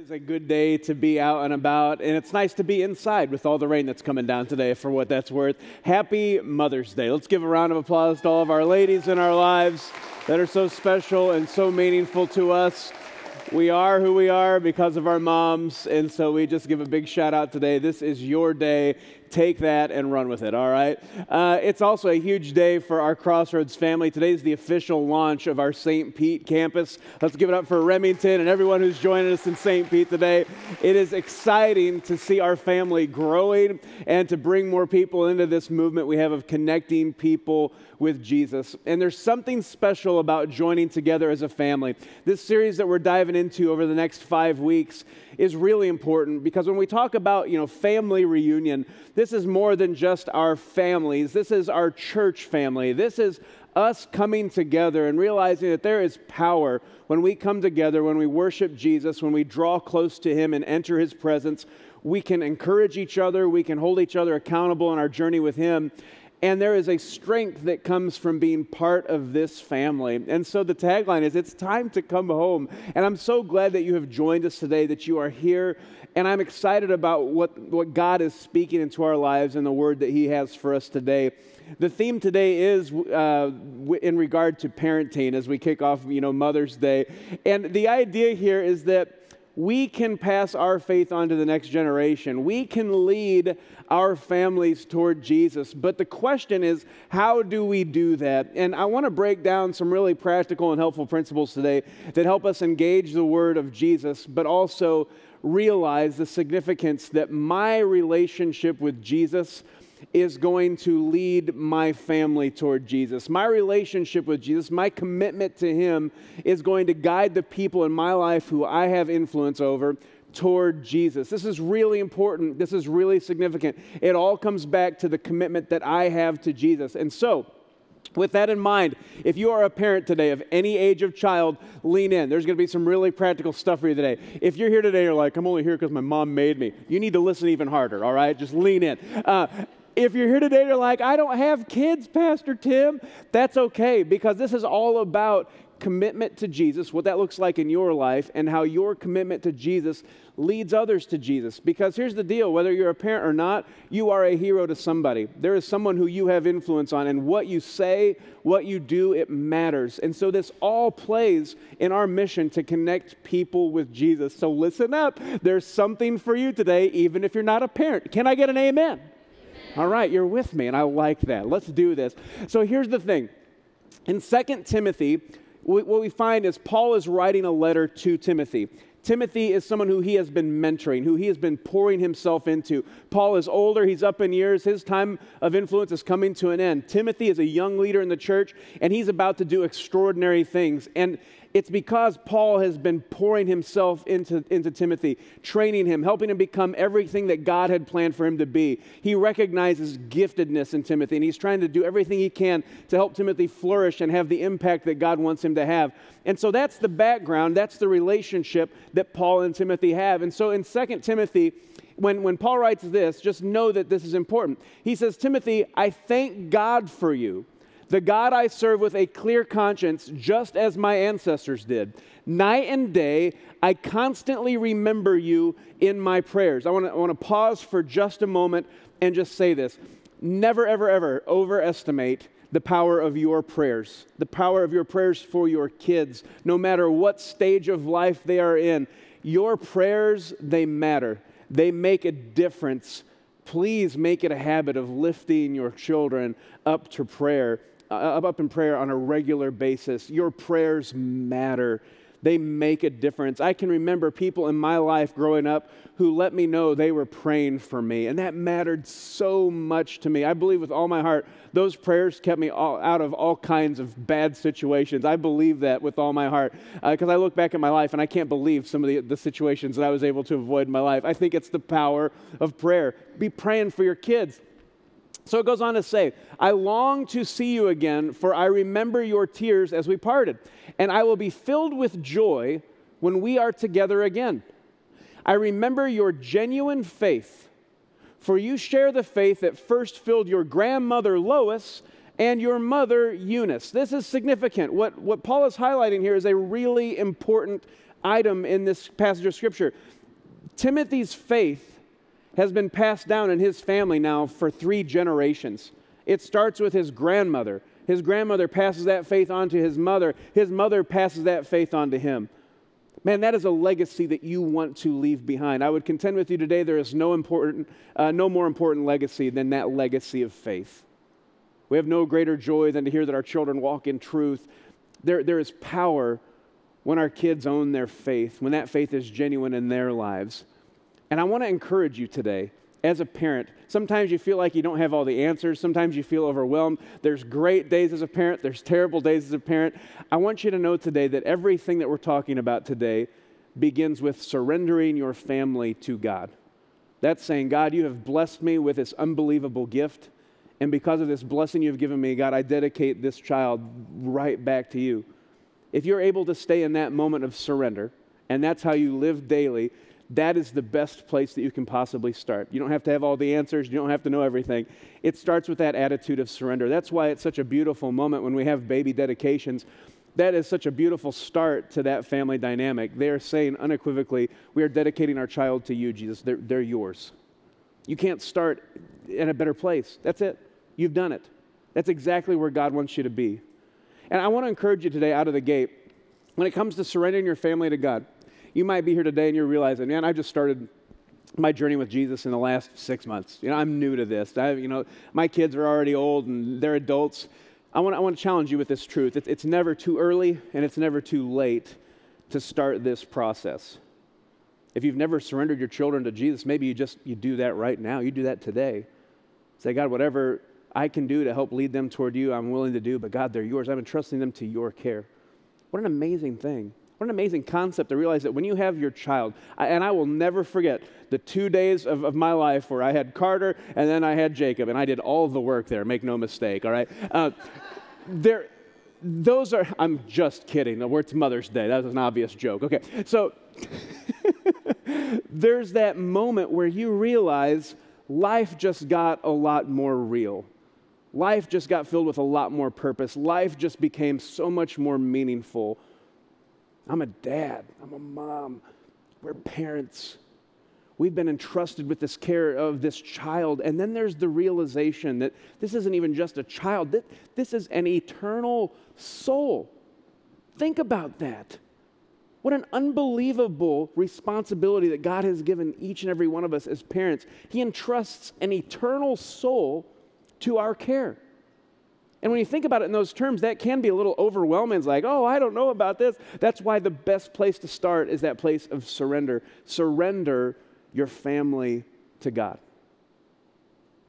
is a good day to be out and about, and it's nice to be inside with all the rain that's coming down today, for what that's worth. Happy Mother's Day. Let's give a round of applause to all of our ladies in our lives that are so special and so meaningful to us. We are who we are because of our moms, and so we just give a big shout out today. This is your day take that and run with it, all right? Uh, it's also a huge day for our Crossroads family. Today is the official launch of our St. Pete campus. Let's give it up for Remington and everyone who's joining us in St. Pete today. It is exciting to see our family growing and to bring more people into this movement we have of connecting people with Jesus. And there's something special about joining together as a family. This series that we're diving into over the next five weeks is really important because when we talk about, you know, family reunion, this is more than just our families. This is our church family. This is us coming together and realizing that there is power when we come together, when we worship Jesus, when we draw close to Him and enter His presence. We can encourage each other, we can hold each other accountable in our journey with Him. And there is a strength that comes from being part of this family. And so the tagline is It's time to come home. And I'm so glad that you have joined us today, that you are here. And I'm excited about what, what God is speaking into our lives and the word that He has for us today. The theme today is uh, in regard to parenting as we kick off, you know, Mother's Day. And the idea here is that we can pass our faith on to the next generation. We can lead our families toward Jesus. But the question is, how do we do that? And I want to break down some really practical and helpful principles today that help us engage the word of Jesus, but also realize the significance that my relationship with Jesus is going to lead my family toward Jesus. My relationship with Jesus, my commitment to Him is going to guide the people in my life who I have influence over toward Jesus. This is really important. This is really significant. It all comes back to the commitment that I have to Jesus. And so, with that in mind, if you are a parent today of any age of child, lean in. There's going to be some really practical stuff for you today. If you're here today, you're like, I'm only here because my mom made me. You need to listen even harder, all right? Just lean in. Uh, if you're here today, you're like, I don't have kids, Pastor Tim, that's okay because this is all about commitment to Jesus, what that looks like in your life, and how your commitment to Jesus leads others to Jesus. Because here's the deal whether you're a parent or not, you are a hero to somebody. There is someone who you have influence on, and what you say, what you do, it matters. And so this all plays in our mission to connect people with Jesus. So listen up. There's something for you today, even if you're not a parent. Can I get an amen? All right, you're with me, and I like that. Let's do this. So here's the thing. In 2 Timothy, what we find is Paul is writing a letter to Timothy. Timothy is someone who he has been mentoring, who he has been pouring himself into. Paul is older, he's up in years, his time of influence is coming to an end. Timothy is a young leader in the church, and he's about to do extraordinary things. And it's because Paul has been pouring himself into, into Timothy, training him, helping him become everything that God had planned for him to be. He recognizes giftedness in Timothy, and he's trying to do everything he can to help Timothy flourish and have the impact that God wants him to have. And so that's the background, that's the relationship that Paul and Timothy have. And so in 2 Timothy, when, when Paul writes this, just know that this is important. He says, Timothy, I thank God for you the God I serve with a clear conscience, just as my ancestors did. Night and day, I constantly remember you in my prayers. I want to, pause for just a moment and just say this. Never, ever, ever overestimate the power of your prayers, the power of your prayers for your kids, no matter what stage of life they are in. Your prayers, they matter, they make a difference. Please make it a habit of lifting your children up to prayer up in prayer on a regular basis. Your prayers matter. They make a difference. I can remember people in my life growing up who let me know they were praying for me, and that mattered so much to me. I believe with all my heart, those prayers kept me all, out of all kinds of bad situations. I believe that with all my heart because uh, I look back at my life and I can't believe some of the, the situations that I was able to avoid in my life. I think it's the power of prayer. Be praying for your kids so it goes on to say, I long to see you again, for I remember your tears as we parted, and I will be filled with joy when we are together again. I remember your genuine faith, for you share the faith that first filled your grandmother Lois and your mother Eunice. This is significant. What, what Paul is highlighting here is a really important item in this passage of Scripture. Timothy's faith has been passed down in his family now for three generations. It starts with his grandmother. His grandmother passes that faith on to his mother. His mother passes that faith on to him. Man, that is a legacy that you want to leave behind. I would contend with you today there is no, important, uh, no more important legacy than that legacy of faith. We have no greater joy than to hear that our children walk in truth. There, there is power when our kids own their faith, when that faith is genuine in their lives. And I want to encourage you today as a parent. Sometimes you feel like you don't have all the answers. Sometimes you feel overwhelmed. There's great days as a parent, there's terrible days as a parent. I want you to know today that everything that we're talking about today begins with surrendering your family to God. That's saying, God, you have blessed me with this unbelievable gift. And because of this blessing you've given me, God, I dedicate this child right back to you. If you're able to stay in that moment of surrender, and that's how you live daily, that is the best place that you can possibly start. You don't have to have all the answers, you don't have to know everything. It starts with that attitude of surrender. That's why it's such a beautiful moment when we have baby dedications. That is such a beautiful start to that family dynamic. They are saying unequivocally, We are dedicating our child to you, Jesus. They're, they're yours. You can't start in a better place. That's it. You've done it. That's exactly where God wants you to be. And I want to encourage you today out of the gate when it comes to surrendering your family to God you might be here today and you're realizing, man, I just started my journey with Jesus in the last six months. You know, I'm new to this. I, you know, my kids are already old and they're adults. I want, I want to challenge you with this truth. It's, it's never too early and it's never too late to start this process. If you've never surrendered your children to Jesus, maybe you just you do that right now. You do that today. Say, God, whatever I can do to help lead them toward you, I'm willing to do. But God, they're yours. I'm entrusting them to your care. What an amazing thing. What an amazing concept to realize that when you have your child, and I will never forget the two days of, of my life where I had Carter and then I had Jacob, and I did all the work there, make no mistake, all right? Uh, there, those are, I'm just kidding. It's Mother's Day. That was an obvious joke. Okay, so there's that moment where you realize life just got a lot more real. Life just got filled with a lot more purpose. Life just became so much more meaningful I'm a dad. I'm a mom. We're parents. We've been entrusted with this care of this child. And then there's the realization that this isn't even just a child, that this is an eternal soul. Think about that. What an unbelievable responsibility that God has given each and every one of us as parents. He entrusts an eternal soul to our care. And when you think about it in those terms, that can be a little overwhelming. It's like, oh, I don't know about this. That's why the best place to start is that place of surrender. Surrender your family to God,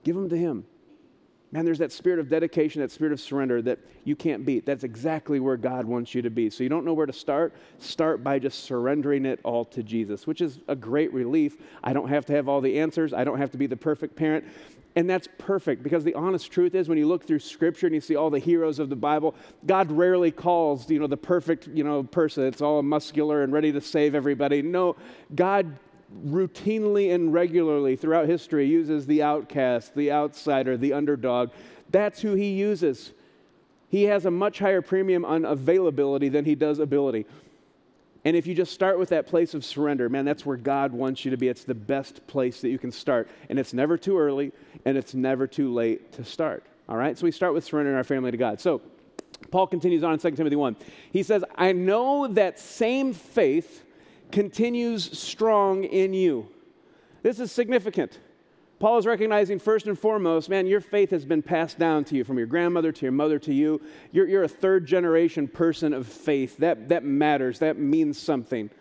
give them to Him. Man, there's that spirit of dedication, that spirit of surrender that you can't beat. That's exactly where God wants you to be. So you don't know where to start? Start by just surrendering it all to Jesus, which is a great relief. I don't have to have all the answers. I don't have to be the perfect parent. And that's perfect because the honest truth is when you look through scripture and you see all the heroes of the Bible, God rarely calls, you know, the perfect, you know, person. It's all muscular and ready to save everybody. No, God routinely and regularly throughout history uses the outcast, the outsider, the underdog. That's who he uses. He has a much higher premium on availability than he does ability. And if you just start with that place of surrender, man, that's where God wants you to be. It's the best place that you can start. And it's never too early and it's never too late to start. All right? So we start with surrendering our family to God. So Paul continues on in 2 Timothy 1. He says, I know that same faith continues strong in you. This is significant. Paul is recognizing first and foremost, man, your faith has been passed down to you from your grandmother to your mother to you. You're, you're a third generation person of faith. That, that matters, that means something.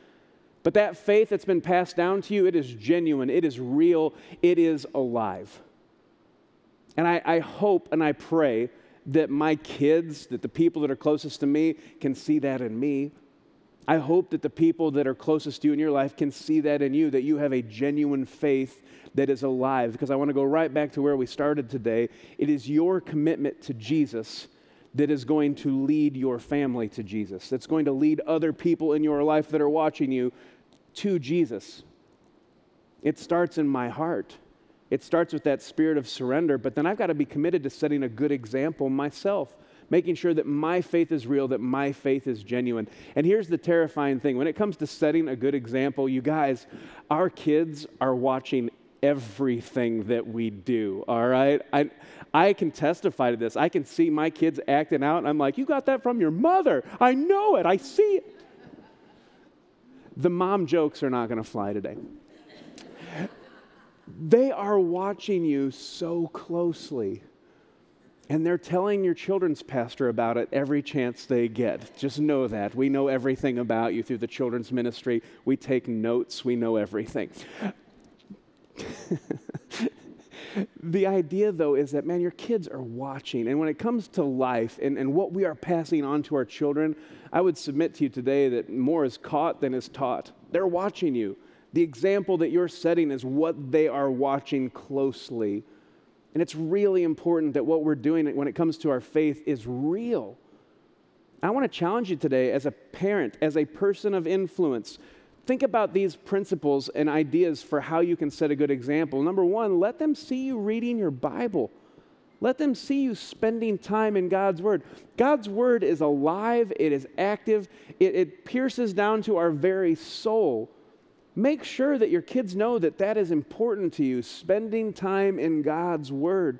But that faith that's been passed down to you, it is genuine, it is real, it is alive. And I, I hope and I pray that my kids, that the people that are closest to me, can see that in me. I hope that the people that are closest to you in your life can see that in you, that you have a genuine faith that is alive. Because I want to go right back to where we started today. It is your commitment to Jesus that is going to lead your family to Jesus, that's going to lead other people in your life that are watching you to Jesus. It starts in my heart. It starts with that spirit of surrender, but then I've got to be committed to setting a good example myself making sure that my faith is real, that my faith is genuine. And here's the terrifying thing when it comes to setting a good example, you guys, our kids are watching everything that we do, all right? I, I can testify to this. I can see my kids acting out, and I'm like, You got that from your mother. I know it. I see it. The mom jokes are not going to fly today. They are watching you so closely. And they're telling your children's pastor about it every chance they get. Just know that. We know everything about you through the children's ministry. We take notes, we know everything. the idea, though, is that, man, your kids are watching. And when it comes to life and, and what we are passing on to our children, I would submit to you today that more is caught than is taught. They're watching you. The example that you're setting is what they are watching closely. And it's really important that what we're doing when it comes to our faith is real. I want to challenge you today as a parent, as a person of influence. Think about these principles and ideas for how you can set a good example. Number one, let them see you reading your Bible. Let them see you spending time in God's Word. God's Word is alive, it is active, it, it pierces down to our very soul. Make sure that your kids know that that is important to you, spending time in God's Word.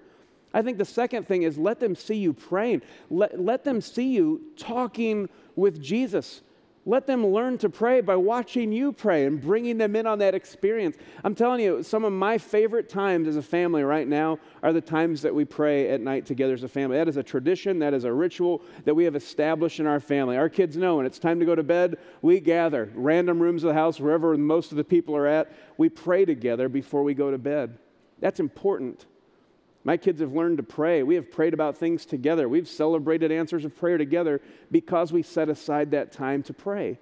I think the second thing is let them see you praying. Let, let them see you talking with Jesus. Let them learn to pray by watching you pray and bringing them in on that experience. I'm telling you, some of my favorite times as a family right now are the times that we pray at night together as a family. That is a tradition, that is a ritual that we have established in our family. Our kids know when it's time to go to bed, we gather, random rooms of the house, wherever most of the people are at, we pray together before we go to bed. That's important. My kids have learned to pray. We have prayed about things together. We've celebrated answers of prayer together because we set aside that time to pray.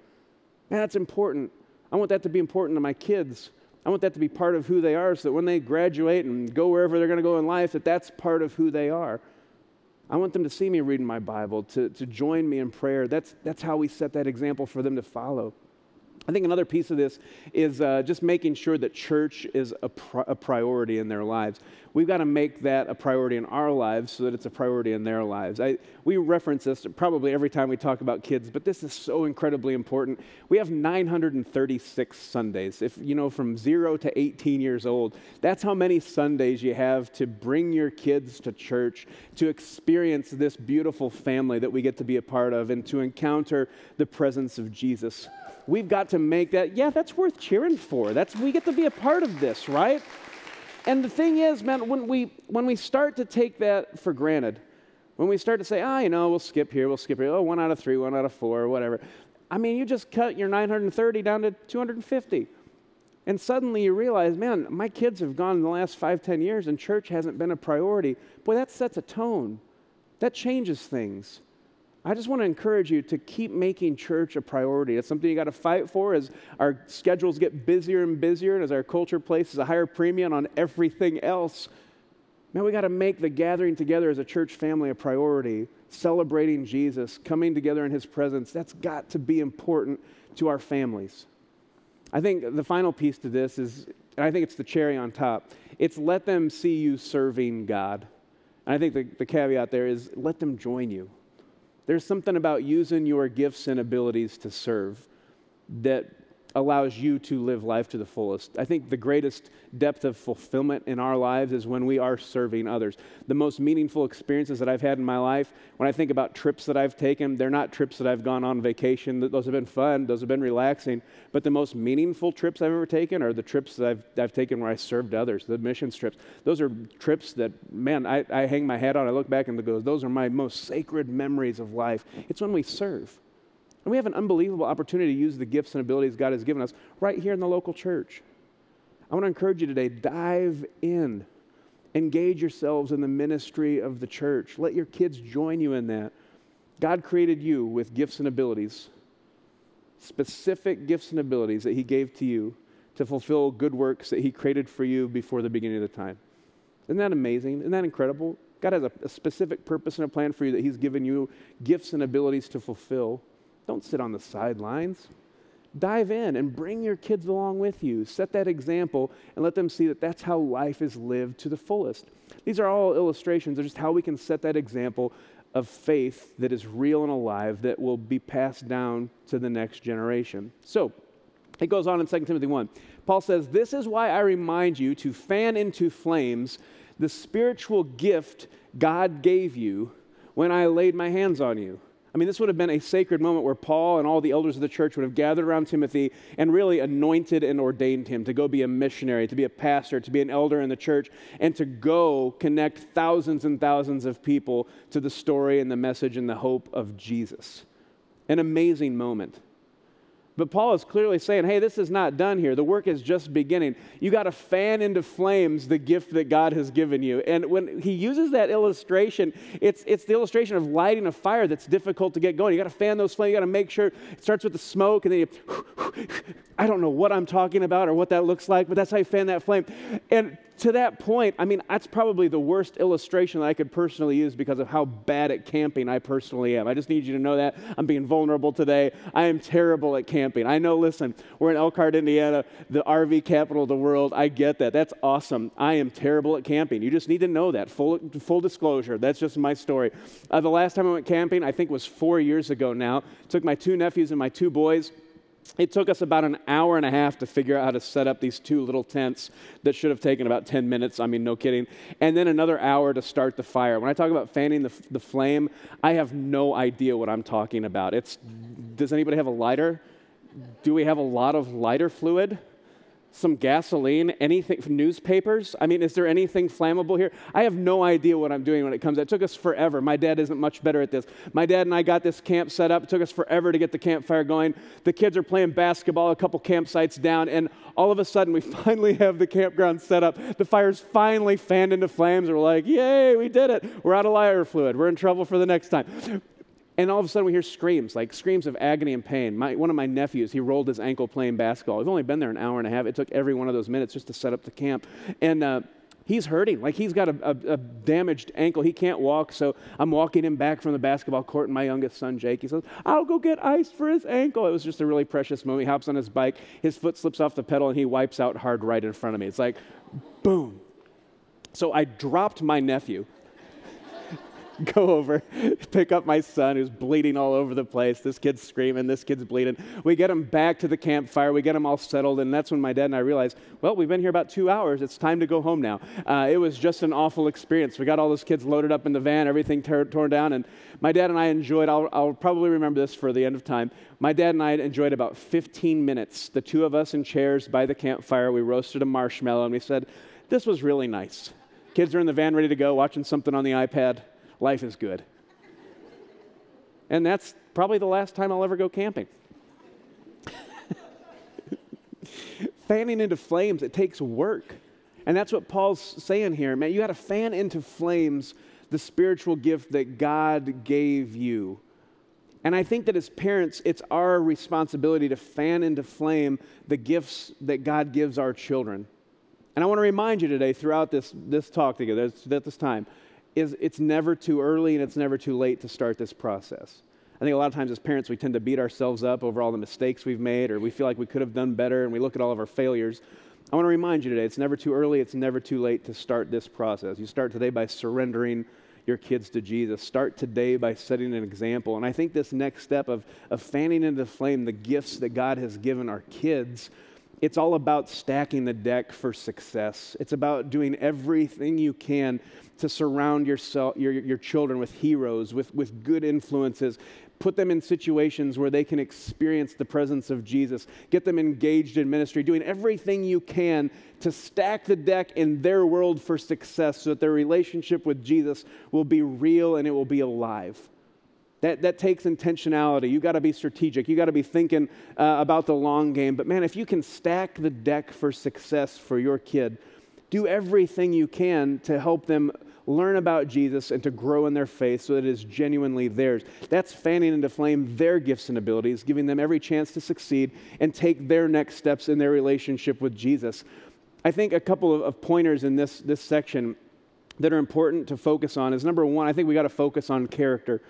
That's important. I want that to be important to my kids. I want that to be part of who they are so that when they graduate and go wherever they're going to go in life, that that's part of who they are. I want them to see me reading my Bible, to, to join me in prayer. That's, that's how we set that example for them to follow. I think another piece of this is uh, just making sure that church is a, a priority in their lives. We've got to make that a priority in our lives so that it's a priority in their lives. I, we reference this probably every time we talk about kids, but this is so incredibly important. We have 936 Sundays. If you know, from zero to 18 years old, that's how many Sundays you have to bring your kids to church, to experience this beautiful family that we get to be a part of, and to encounter the presence of Jesus we've got to make that, yeah, that's worth cheering for. That's, we get to be a part of this, right? And the thing is, man, when we, when we start to take that for granted, when we start to say, ah, oh, you know, we'll skip here, we'll skip here, oh, one out of three, one out of four, whatever. I mean, you just cut your 930 down to 250. And suddenly you realize, man, my kids have gone in the last five, ten years and church hasn't been a priority. Boy, that sets a tone. That changes things. I just want to encourage you to keep making church a priority. It's something you got to fight for as our schedules get busier and busier and as our culture places a higher premium on everything else. Man, we got to make the gathering together as a church family a priority, celebrating Jesus, coming together in his presence. That's got to be important to our families. I think the final piece to this is, and I think it's the cherry on top, it's let them see you serving God. And I think the, the caveat there is let them join you. There's something about using your gifts and abilities to serve that allows you to live life to the fullest. I think the greatest depth of fulfillment in our lives is when we are serving others. The most meaningful experiences that I've had in my life, when I think about trips that I've taken, they're not trips that I've gone on vacation. Those have been fun, those have been relaxing. But the most meaningful trips I've ever taken are the trips that I've, I've taken where I served others, the missions trips. Those are trips that, man, I, I hang my head on. I look back and go, those are my most sacred memories of life. It's when we serve. And we have an unbelievable opportunity to use the gifts and abilities God has given us right here in the local church. I want to encourage you today dive in, engage yourselves in the ministry of the church. Let your kids join you in that. God created you with gifts and abilities, specific gifts and abilities that He gave to you to fulfill good works that He created for you before the beginning of the time. Isn't that amazing? Isn't that incredible? God has a, a specific purpose and a plan for you that He's given you gifts and abilities to fulfill. Don't sit on the sidelines. Dive in and bring your kids along with you. Set that example and let them see that that's how life is lived to the fullest. These are all illustrations of just how we can set that example of faith that is real and alive that will be passed down to the next generation. So, it goes on in 2 Timothy 1. Paul says, This is why I remind you to fan into flames the spiritual gift God gave you when I laid my hands on you. I mean, this would have been a sacred moment where Paul and all the elders of the church would have gathered around Timothy and really anointed and ordained him to go be a missionary, to be a pastor, to be an elder in the church, and to go connect thousands and thousands of people to the story and the message and the hope of Jesus. An amazing moment. But Paul is clearly saying, hey, this is not done here. The work is just beginning. You got to fan into flames the gift that God has given you. And when he uses that illustration, it's, it's the illustration of lighting a fire that's difficult to get going. You got to fan those flames. You got to make sure it starts with the smoke, and then you, I don't know what I'm talking about or what that looks like, but that's how you fan that flame. And to that point, I mean, that's probably the worst illustration I could personally use because of how bad at camping I personally am. I just need you to know that. I'm being vulnerable today. I am terrible at camping. I know, listen, we're in Elkhart, Indiana, the RV capital of the world. I get that. That's awesome. I am terrible at camping. You just need to know that. Full, full disclosure. That's just my story. Uh, the last time I went camping, I think was four years ago now. Took my two nephews and my two boys it took us about an hour and a half to figure out how to set up these two little tents that should have taken about 10 minutes. I mean, no kidding. And then another hour to start the fire. When I talk about fanning the, the flame, I have no idea what I'm talking about. It's, does anybody have a lighter? Do we have a lot of lighter fluid? Some gasoline, anything, newspapers. I mean, is there anything flammable here? I have no idea what I'm doing when it comes. It took us forever. My dad isn't much better at this. My dad and I got this camp set up. It took us forever to get the campfire going. The kids are playing basketball a couple campsites down, and all of a sudden we finally have the campground set up. The fire's finally fanned into flames. We're like, yay, we did it. We're out of lighter fluid. We're in trouble for the next time. And all of a sudden, we hear screams, like screams of agony and pain. My, one of my nephews, he rolled his ankle playing basketball. We've only been there an hour and a half. It took every one of those minutes just to set up the camp. And uh, he's hurting. Like he's got a, a, a, damaged ankle. He can't walk. So I'm walking him back from the basketball court, and my youngest son, Jake, he says, I'll go get ice for his ankle. It was just a really precious moment. He hops on his bike, his foot slips off the pedal, and he wipes out hard right in front of me. It's like, boom. So I dropped my nephew go over, pick up my son who's bleeding all over the place. This kid's screaming, this kid's bleeding. We get him back to the campfire, we get him all settled, and that's when my dad and I realized, well, we've been here about two hours. It's time to go home now. Uh, it was just an awful experience. We got all those kids loaded up in the van, everything ter- torn down, and my dad and I enjoyed, I'll, I'll probably remember this for the end of time. My dad and I enjoyed about 15 minutes, the two of us in chairs by the campfire. We roasted a marshmallow, and we said, this was really nice. Kids are in the van ready to go, watching something on the iPad life is good. And that's probably the last time I'll ever go camping. Fanning into flames, it takes work. And that's what Paul's saying here. Man, you got to fan into flames the spiritual gift that God gave you. And I think that as parents, it's our responsibility to fan into flame the gifts that God gives our children. And I want to remind you today, throughout this, this talk together, at this time, is it's never too early and it's never too late to start this process. I think a lot of times as parents, we tend to beat ourselves up over all the mistakes we've made, or we feel like we could have done better, and we look at all of our failures. I want to remind you today it's never too early, it's never too late to start this process. You start today by surrendering your kids to Jesus. Start today by setting an example. And I think this next step of, of fanning into flame the gifts that God has given our kids, it's all about stacking the deck for success. It's about doing everything you can to surround yourself, your, your children with heroes, with, with good influences. Put them in situations where they can experience the presence of Jesus. Get them engaged in ministry, doing everything you can to stack the deck in their world for success so that their relationship with Jesus will be real and it will be alive. That, that takes intentionality. You got to be strategic. You got to be thinking uh, about the long game. But man, if you can stack the deck for success for your kid, do everything you can to help them learn about Jesus and to grow in their faith so that it is genuinely theirs. That's fanning into flame their gifts and abilities, giving them every chance to succeed and take their next steps in their relationship with Jesus. I think a couple of, of pointers in this, this section that are important to focus on is number one, I think we got to focus on character.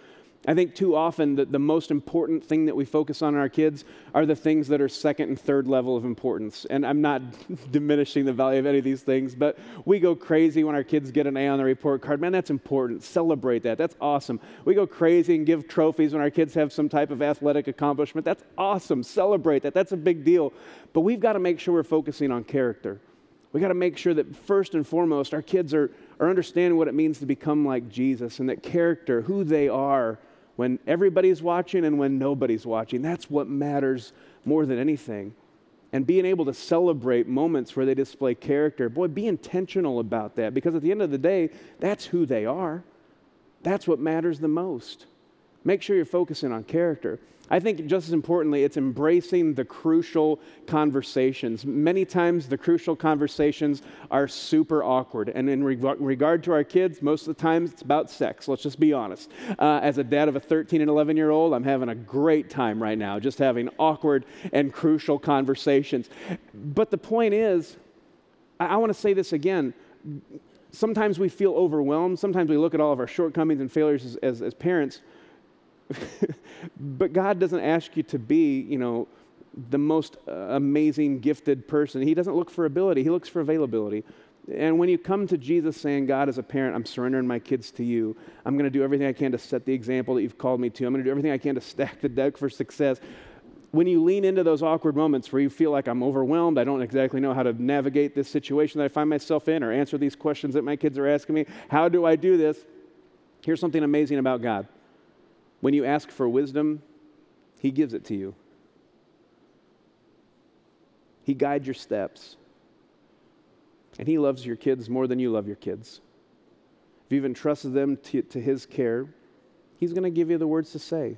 I think too often that the most important thing that we focus on in our kids are the things that are second and third level of importance. And I'm not diminishing the value of any of these things, but we go crazy when our kids get an A on the report card. Man, that's important. Celebrate that. That's awesome. We go crazy and give trophies when our kids have some type of athletic accomplishment. That's awesome. Celebrate that. That's a big deal. But we've got to make sure we're focusing on character. We got to make sure that first and foremost, our kids are, are understanding what it means to become like Jesus and that character, who they are, when everybody's watching and when nobody's watching. That's what matters more than anything. And being able to celebrate moments where they display character, boy, be intentional about that because at the end of the day, that's who they are. That's what matters the most. Make sure you're focusing on character. I think just as importantly, it's embracing the crucial conversations. Many times, the crucial conversations are super awkward. And in regard to our kids, most of the times it's about sex. Let's just be honest. Uh, as a dad of a 13 and 11 year old, I'm having a great time right now, just having awkward and crucial conversations. But the point is, I, I want to say this again sometimes we feel overwhelmed. Sometimes we look at all of our shortcomings and failures as, as, as parents. but God doesn't ask you to be, you know, the most uh, amazing, gifted person. He doesn't look for ability, He looks for availability. And when you come to Jesus saying, God, as a parent, I'm surrendering my kids to you, I'm going to do everything I can to set the example that you've called me to, I'm going to do everything I can to stack the deck for success. When you lean into those awkward moments where you feel like I'm overwhelmed, I don't exactly know how to navigate this situation that I find myself in or answer these questions that my kids are asking me, how do I do this? Here's something amazing about God when you ask for wisdom, He gives it to you. He guides your steps. And He loves your kids more than you love your kids. If you've entrusted them to, to His care, He's going to give you the words to say.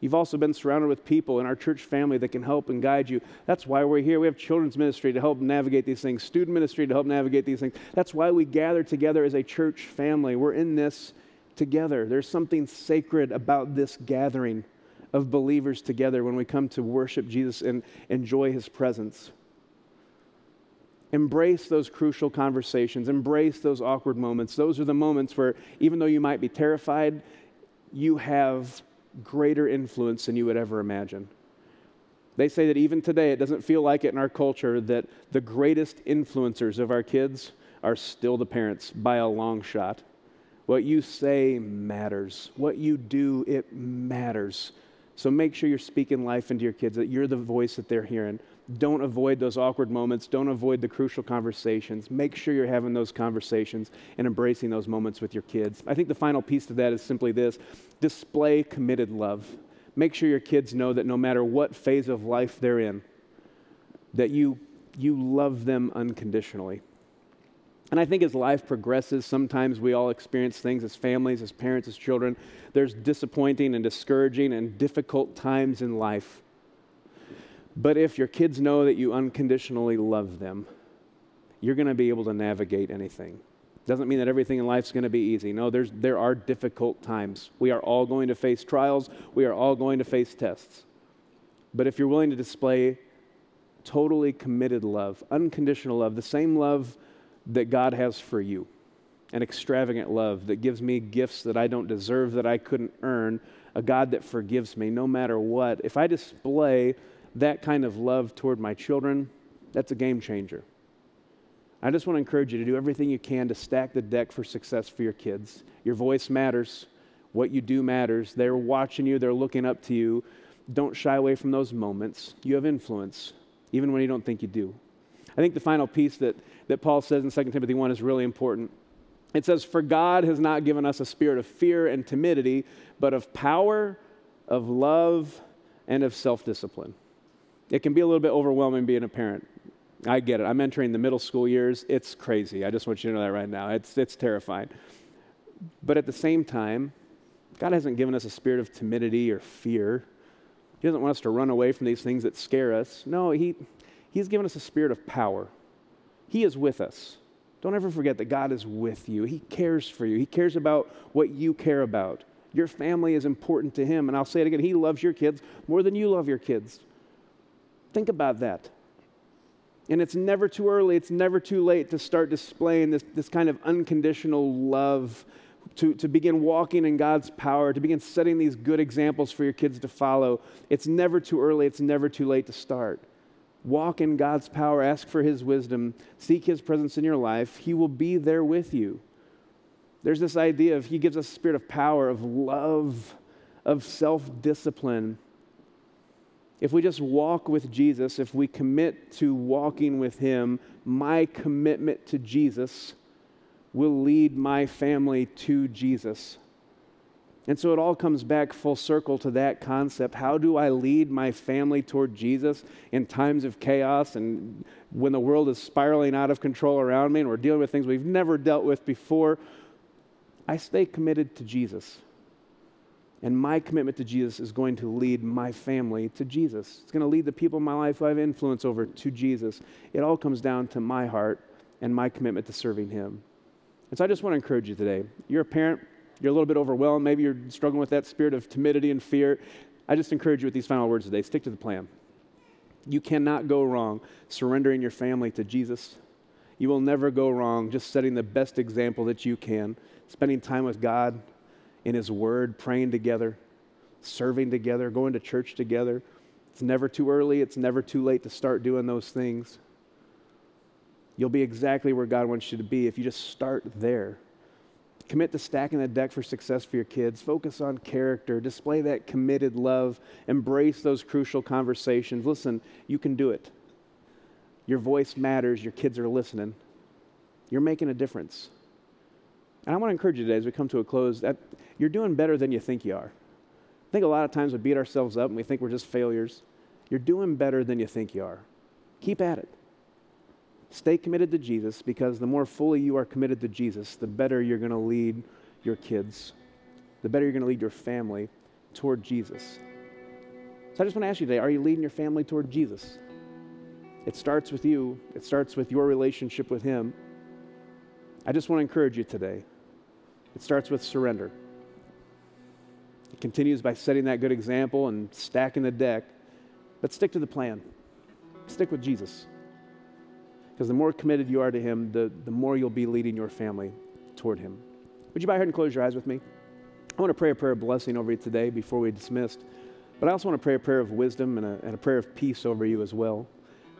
You've also been surrounded with people in our church family that can help and guide you. That's why we're here. We have children's ministry to help navigate these things, student ministry to help navigate these things. That's why we gather together as a church family. We're in this together. There's something sacred about this gathering of believers together when we come to worship Jesus and enjoy his presence. Embrace those crucial conversations, embrace those awkward moments. Those are the moments where, even though you might be terrified, you have greater influence than you would ever imagine. They say that even today, it doesn't feel like it in our culture that the greatest influencers of our kids are still the parents by a long shot. What you say matters. What you do, it matters. So make sure you're speaking life into your kids, that you're the voice that they're hearing. Don't avoid those awkward moments. Don't avoid the crucial conversations. Make sure you're having those conversations and embracing those moments with your kids. I think the final piece to that is simply this display committed love. Make sure your kids know that no matter what phase of life they're in, that you, you love them unconditionally. And I think as life progresses, sometimes we all experience things as families, as parents, as children. There's disappointing and discouraging and difficult times in life. But if your kids know that you unconditionally love them, you're going to be able to navigate anything. Doesn't mean that everything in life is going to be easy. No, there's, there are difficult times. We are all going to face trials, we are all going to face tests. But if you're willing to display totally committed love, unconditional love, the same love that God has for you an extravagant love that gives me gifts that I don't deserve, that I couldn't earn, a God that forgives me no matter what. If I display that kind of love toward my children, that's a game changer. I just want to encourage you to do everything you can to stack the deck for success for your kids. Your voice matters, what you do matters. They're watching you, they're looking up to you. Don't shy away from those moments. You have influence, even when you don't think you do. I think the final piece that, that Paul says in 2 Timothy 1 is really important. It says, For God has not given us a spirit of fear and timidity, but of power, of love, and of self discipline. It can be a little bit overwhelming being a parent. I get it. I'm entering the middle school years. It's crazy. I just want you to know that right now. It's, it's terrifying. But at the same time, God hasn't given us a spirit of timidity or fear. He doesn't want us to run away from these things that scare us. No, He, He's given us a spirit of power. He is with us. Don't ever forget that God is with you. He cares for you, He cares about what you care about. Your family is important to Him. And I'll say it again He loves your kids more than you love your kids. Think about that. And it's never too early, it's never too late to start displaying this, this kind of unconditional love to, to begin walking in God's power, to begin setting these good examples for your kids to follow. It's never too early, it's never too late to start. Walk in God's power, ask for His wisdom, seek His presence in your life. He will be there with you. There's this idea of He gives us a spirit of power, of love, of self discipline. If we just walk with Jesus, if we commit to walking with Him, my commitment to Jesus will lead my family to Jesus. And so it all comes back full circle to that concept. How do I lead my family toward Jesus in times of chaos and when the world is spiraling out of control around me and we're dealing with things we've never dealt with before? I stay committed to Jesus. And my commitment to Jesus is going to lead my family to Jesus. It's going to lead the people in my life who I have influence over to Jesus. It all comes down to my heart and my commitment to serving Him. And so I just want to encourage you today. You're a parent, you're a little bit overwhelmed, maybe you're struggling with that spirit of timidity and fear. I just encourage you with these final words today stick to the plan. You cannot go wrong surrendering your family to Jesus. You will never go wrong just setting the best example that you can, spending time with God in His Word, praying together, serving together, going to church together. It's never too early, it's never too late to start doing those things. You'll be exactly where God wants you to be if you just start there. Commit to stacking the deck for success for your kids. Focus on character. Display that committed love. Embrace those crucial conversations. Listen, you can do it. Your voice matters. Your kids are listening. You're making a difference. And I want to encourage you today as we come to a close that you're doing better than you think you are. I think a lot of times we beat ourselves up and we think we're just failures. You're doing better than you think you are. Keep at it. Stay committed to Jesus because the more fully you are committed to Jesus, the better you're going to lead your kids, the better you're going to lead your family toward Jesus. So I just want to ask you today are you leading your family toward Jesus? It starts with you, it starts with your relationship with Him. I just want to encourage you today. It starts with surrender. It continues by setting that good example and stacking the deck, but stick to the plan. Stick with Jesus. Because the more committed you are to Him, the, the more you'll be leading your family toward Him. Would you bow your head and close your eyes with me? I want to pray a prayer of blessing over you today before we dismissed. But I also want to pray a prayer of wisdom and a, and a prayer of peace over you as well.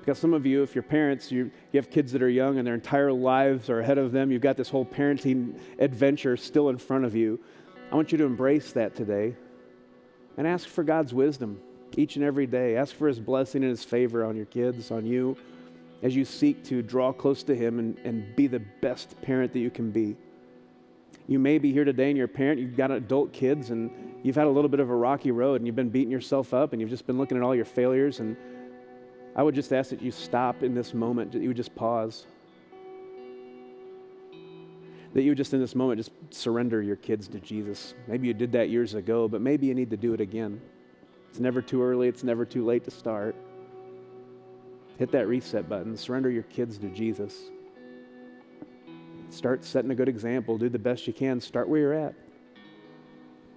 Because some of you, if you're parents, you, you have kids that are young and their entire lives are ahead of them, you've got this whole parenting adventure still in front of you. I want you to embrace that today and ask for God's wisdom each and every day. Ask for His blessing and His favor on your kids, on you as you seek to draw close to Him and, and be the best parent that you can be. You may be here today and you're a parent, you've got adult kids, and you've had a little bit of a rocky road and you've been beating yourself up and you've just been looking at all your failures. And I would just ask that you stop in this moment, that you would just pause. That you would just in this moment just surrender your kids to Jesus. Maybe you did that years ago, but maybe you need to do it again. It's never too early, it's never too late to start. Hit that reset button. Surrender your kids to Jesus. Start setting a good example. Do the best you can. Start where you're at.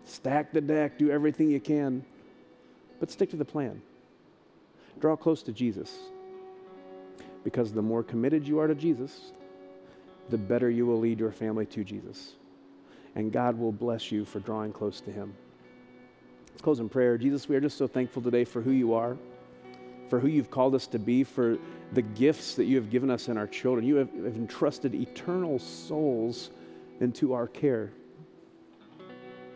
Stack the deck. Do everything you can. But stick to the plan. Draw close to Jesus. Because the more committed you are to Jesus, the better you will lead your family to Jesus. And God will bless you for drawing close to Him. Let's close in prayer. Jesus, we are just so thankful today for who you are for who you've called us to be, for the gifts that you have given us in our children. You have, have entrusted eternal souls into our care.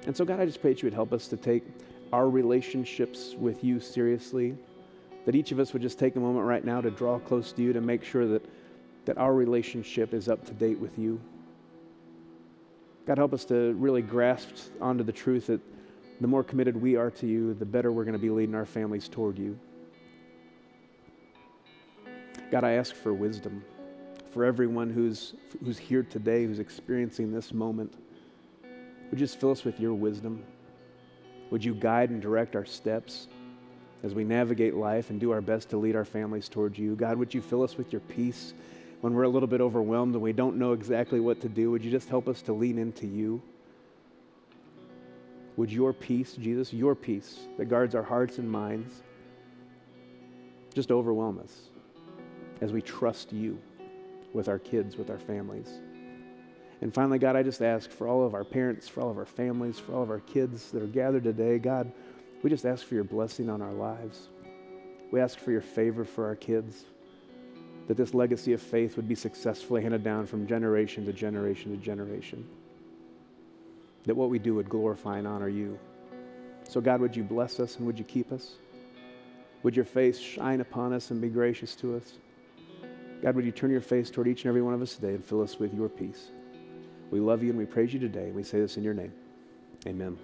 And so, God, I just pray that you would help us to take our relationships with you seriously, that each of us would just take a moment right now to draw close to you to make sure that, that our relationship is up to date with you. God, help us to really grasp onto the truth that the more committed we are to you, the better we're going to be leading our families toward you. God, I ask for wisdom for everyone who's, who's here today, who's experiencing this moment. Would you just fill us with your wisdom? Would you guide and direct our steps as we navigate life and do our best to lead our families towards you? God, would you fill us with your peace when we're a little bit overwhelmed and we don't know exactly what to do? Would you just help us to lean into you? Would your peace, Jesus, your peace that guards our hearts and minds, just overwhelm us? As we trust you with our kids, with our families. And finally, God, I just ask for all of our parents, for all of our families, for all of our kids that are gathered today, God, we just ask for your blessing on our lives. We ask for your favor for our kids, that this legacy of faith would be successfully handed down from generation to generation to generation, that what we do would glorify and honor you. So, God, would you bless us and would you keep us? Would your face shine upon us and be gracious to us? God, would you turn your face toward each and every one of us today and fill us with your peace? We love you and we praise you today. We say this in your name. Amen.